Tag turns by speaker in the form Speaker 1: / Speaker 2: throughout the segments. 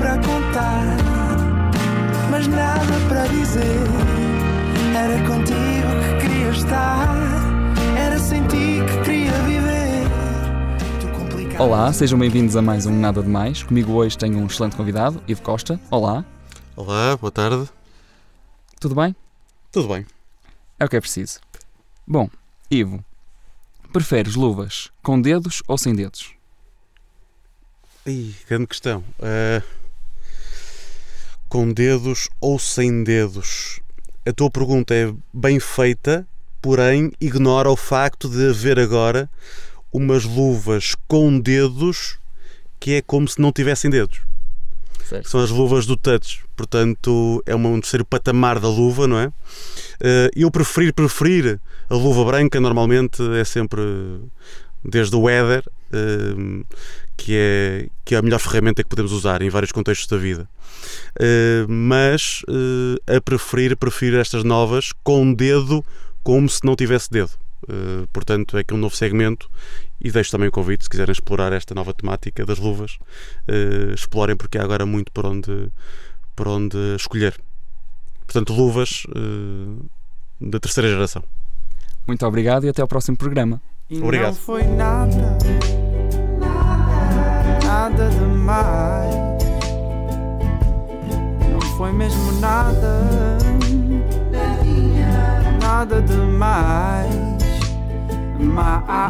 Speaker 1: para contar, mas nada para dizer. Era contigo que queria estar, era sem ti que queria viver.
Speaker 2: Olá, sejam bem-vindos a mais um Nada de Mais. Comigo hoje tenho um excelente convidado, Ivo Costa. Olá,
Speaker 3: Olá, boa tarde.
Speaker 2: tudo bem?
Speaker 3: Tudo bem.
Speaker 2: É o que é preciso. Bom, Ivo, preferes luvas com dedos ou sem dedos?
Speaker 3: Ih, grande questão. Ah, com dedos ou sem dedos? A tua pergunta é bem feita, porém ignora o facto de haver agora umas luvas com dedos que é como se não tivessem dedos.
Speaker 2: Certo.
Speaker 3: São as luvas do touch. Portanto, é um terceiro patamar da luva, não é? Eh, Eu preferir, preferir a luva branca, normalmente é sempre desde o Ether, eh, que é, que é a melhor ferramenta que podemos usar em vários contextos da vida. Eh, Mas eh, a preferir, prefiro estas novas com dedo, como se não tivesse dedo. Eh, Portanto, é que é um novo segmento e deixo também o convite, se quiserem explorar esta nova temática das luvas, eh, explorem porque há agora muito por onde, por onde escolher. Portanto, luvas da terceira geração.
Speaker 2: Muito obrigado e até ao próximo programa.
Speaker 1: E
Speaker 3: Obrigado.
Speaker 1: Nada, demais. Não foi mesmo nada, nada demais. Mais.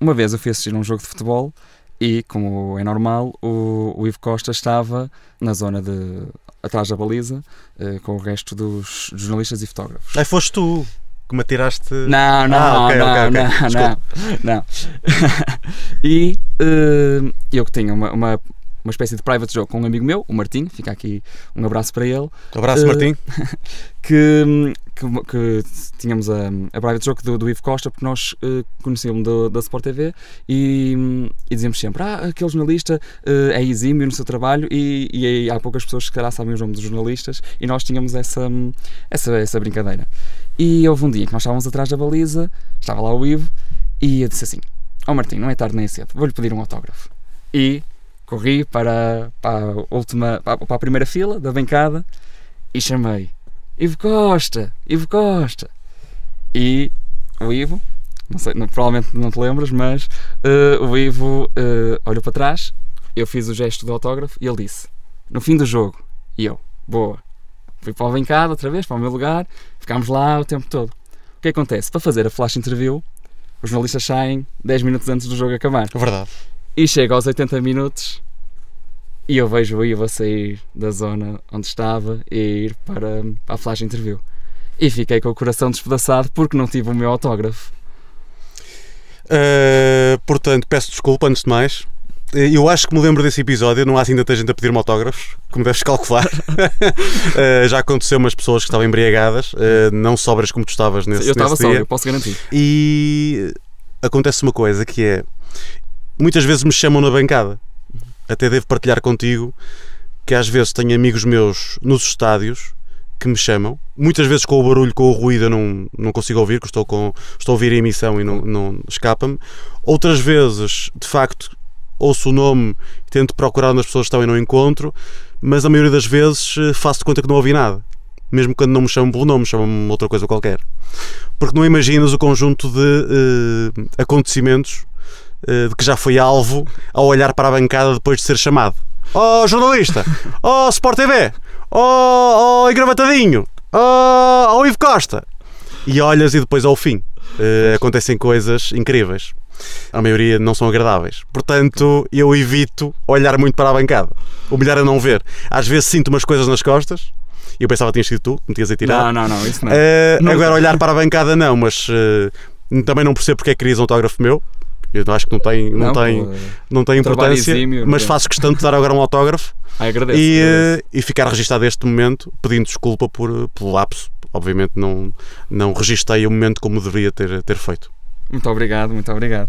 Speaker 2: Uma vez eu fui assistir um jogo de futebol e, como é normal, o Ivo Costa estava na zona de atrás da baliza eh, com o resto dos jornalistas e fotógrafos.
Speaker 3: Aí foste tu que me atiraste.
Speaker 2: Não, não,
Speaker 3: Ah, ok,
Speaker 2: não,
Speaker 3: ok, ok.
Speaker 2: não,
Speaker 3: Desculpa.
Speaker 2: não, não. e eh, eu que tinha uma, uma, uma espécie de private joke com um amigo meu, o Martim, fica aqui um abraço para ele,
Speaker 3: Abraço,
Speaker 2: Eh,
Speaker 3: Martim.
Speaker 2: que, que, que tínhamos a, a private joke do, do Ivo Costa, porque nós eh, conhecíamos da Sport TV e, e dizíamos sempre: Ah, aquele jornalista eh, é exímio no seu trabalho, e, e há poucas pessoas que, se calhar, sabem os nomes dos jornalistas, e nós tínhamos essa, essa, essa brincadeira. E houve um dia que nós estávamos atrás da baliza, estava lá o Ivo, e eu disse assim: Ó oh, Martim, não é tarde nem é cedo, vou-lhe pedir um autógrafo. E corri para, para, a última, para a primeira fila da bancada e chamei. Ivo Costa, Ivo Costa. E o Ivo, não sei, não- provavelmente não te lembras, mas eh, o Ivo eh, olhou para trás, eu fiz o gesto do autógrafo e ele disse: No fim do jogo. E eu, boa. Fui para a bancada outra vez, para o meu lugar, ficámos lá o tempo todo. O que acontece? Para fazer a flash interview, os jornalistas saem 10 minutos antes do jogo acabar.
Speaker 3: Verdade.
Speaker 2: E chega aos 80 minutos e eu vejo o Ivo sair da zona onde estava e ir para, a flash interview. E fiquei com o coração despedaçado porque não tive o meu autógrafo.
Speaker 3: Eh, portanto, peço desculpa antes de mais. Eh, Eu acho que me lembro desse episódio, não há assim tanta gente a pedir-me autógrafos, como deves calcular. Eh, já aconteceu umas pessoas que estavam embriagadas, eh, não sobras como tu estavas nesse,
Speaker 2: eu estava
Speaker 3: nesse
Speaker 2: só,
Speaker 3: dia.
Speaker 2: eu posso garantir.
Speaker 3: E acontece uma coisa que é muitas vezes me chamam na bancada. Até devo partilhar contigo que às vezes tenho amigos meus nos estádios que me chamam. Muitas vezes com o barulho, com o ruído, eu não, não consigo ouvir, porque estou, com, estou a ouvir a emissão e não, não escapa-me. Outras vezes, de facto, ouço o nome e tento procurar onde as pessoas estão e não encontro, mas a maioria das vezes eh, faço de conta que não ouvi nada. Mesmo quando não me chamam pelo nome, chamam-me outra coisa qualquer. Porque não imaginas o conjunto de eh, acontecimentos de que já foi alvo ao olhar para a bancada depois de ser chamado. Oh jornalista! Oh Sport TV! Oh, oh engravatadinho! Oh, oh Ivo Costa! E olhas e depois ao fim. eh, acontecem coisas incríveis. A maioria não são agradáveis. Portanto, eu evito olhar muito para a bancada. O melhor é não ver. Às vezes sinto umas coisas nas costas. E eu pensava que tinhas sido tu, que me tinhas a tirar.
Speaker 2: Não, não, não, isso não.
Speaker 3: Eh,
Speaker 2: Não.
Speaker 3: agora olhar para a bancada não, mas eh, também não percebo porque é que querias um autógrafo meu. Eu acho que não tem, não tem,
Speaker 2: pô,
Speaker 3: não tem importância,
Speaker 2: exímio,
Speaker 3: mas
Speaker 2: não.
Speaker 3: faço questão de dar agora um autógrafo
Speaker 2: agradeço.
Speaker 3: e,
Speaker 2: agradeço.
Speaker 3: e ficar registado este momento, pedindo desculpa por, pelo lapso. Obviamente não, não registrei o momento como deveria ter, ter feito.
Speaker 2: Muito obrigado, muito obrigado.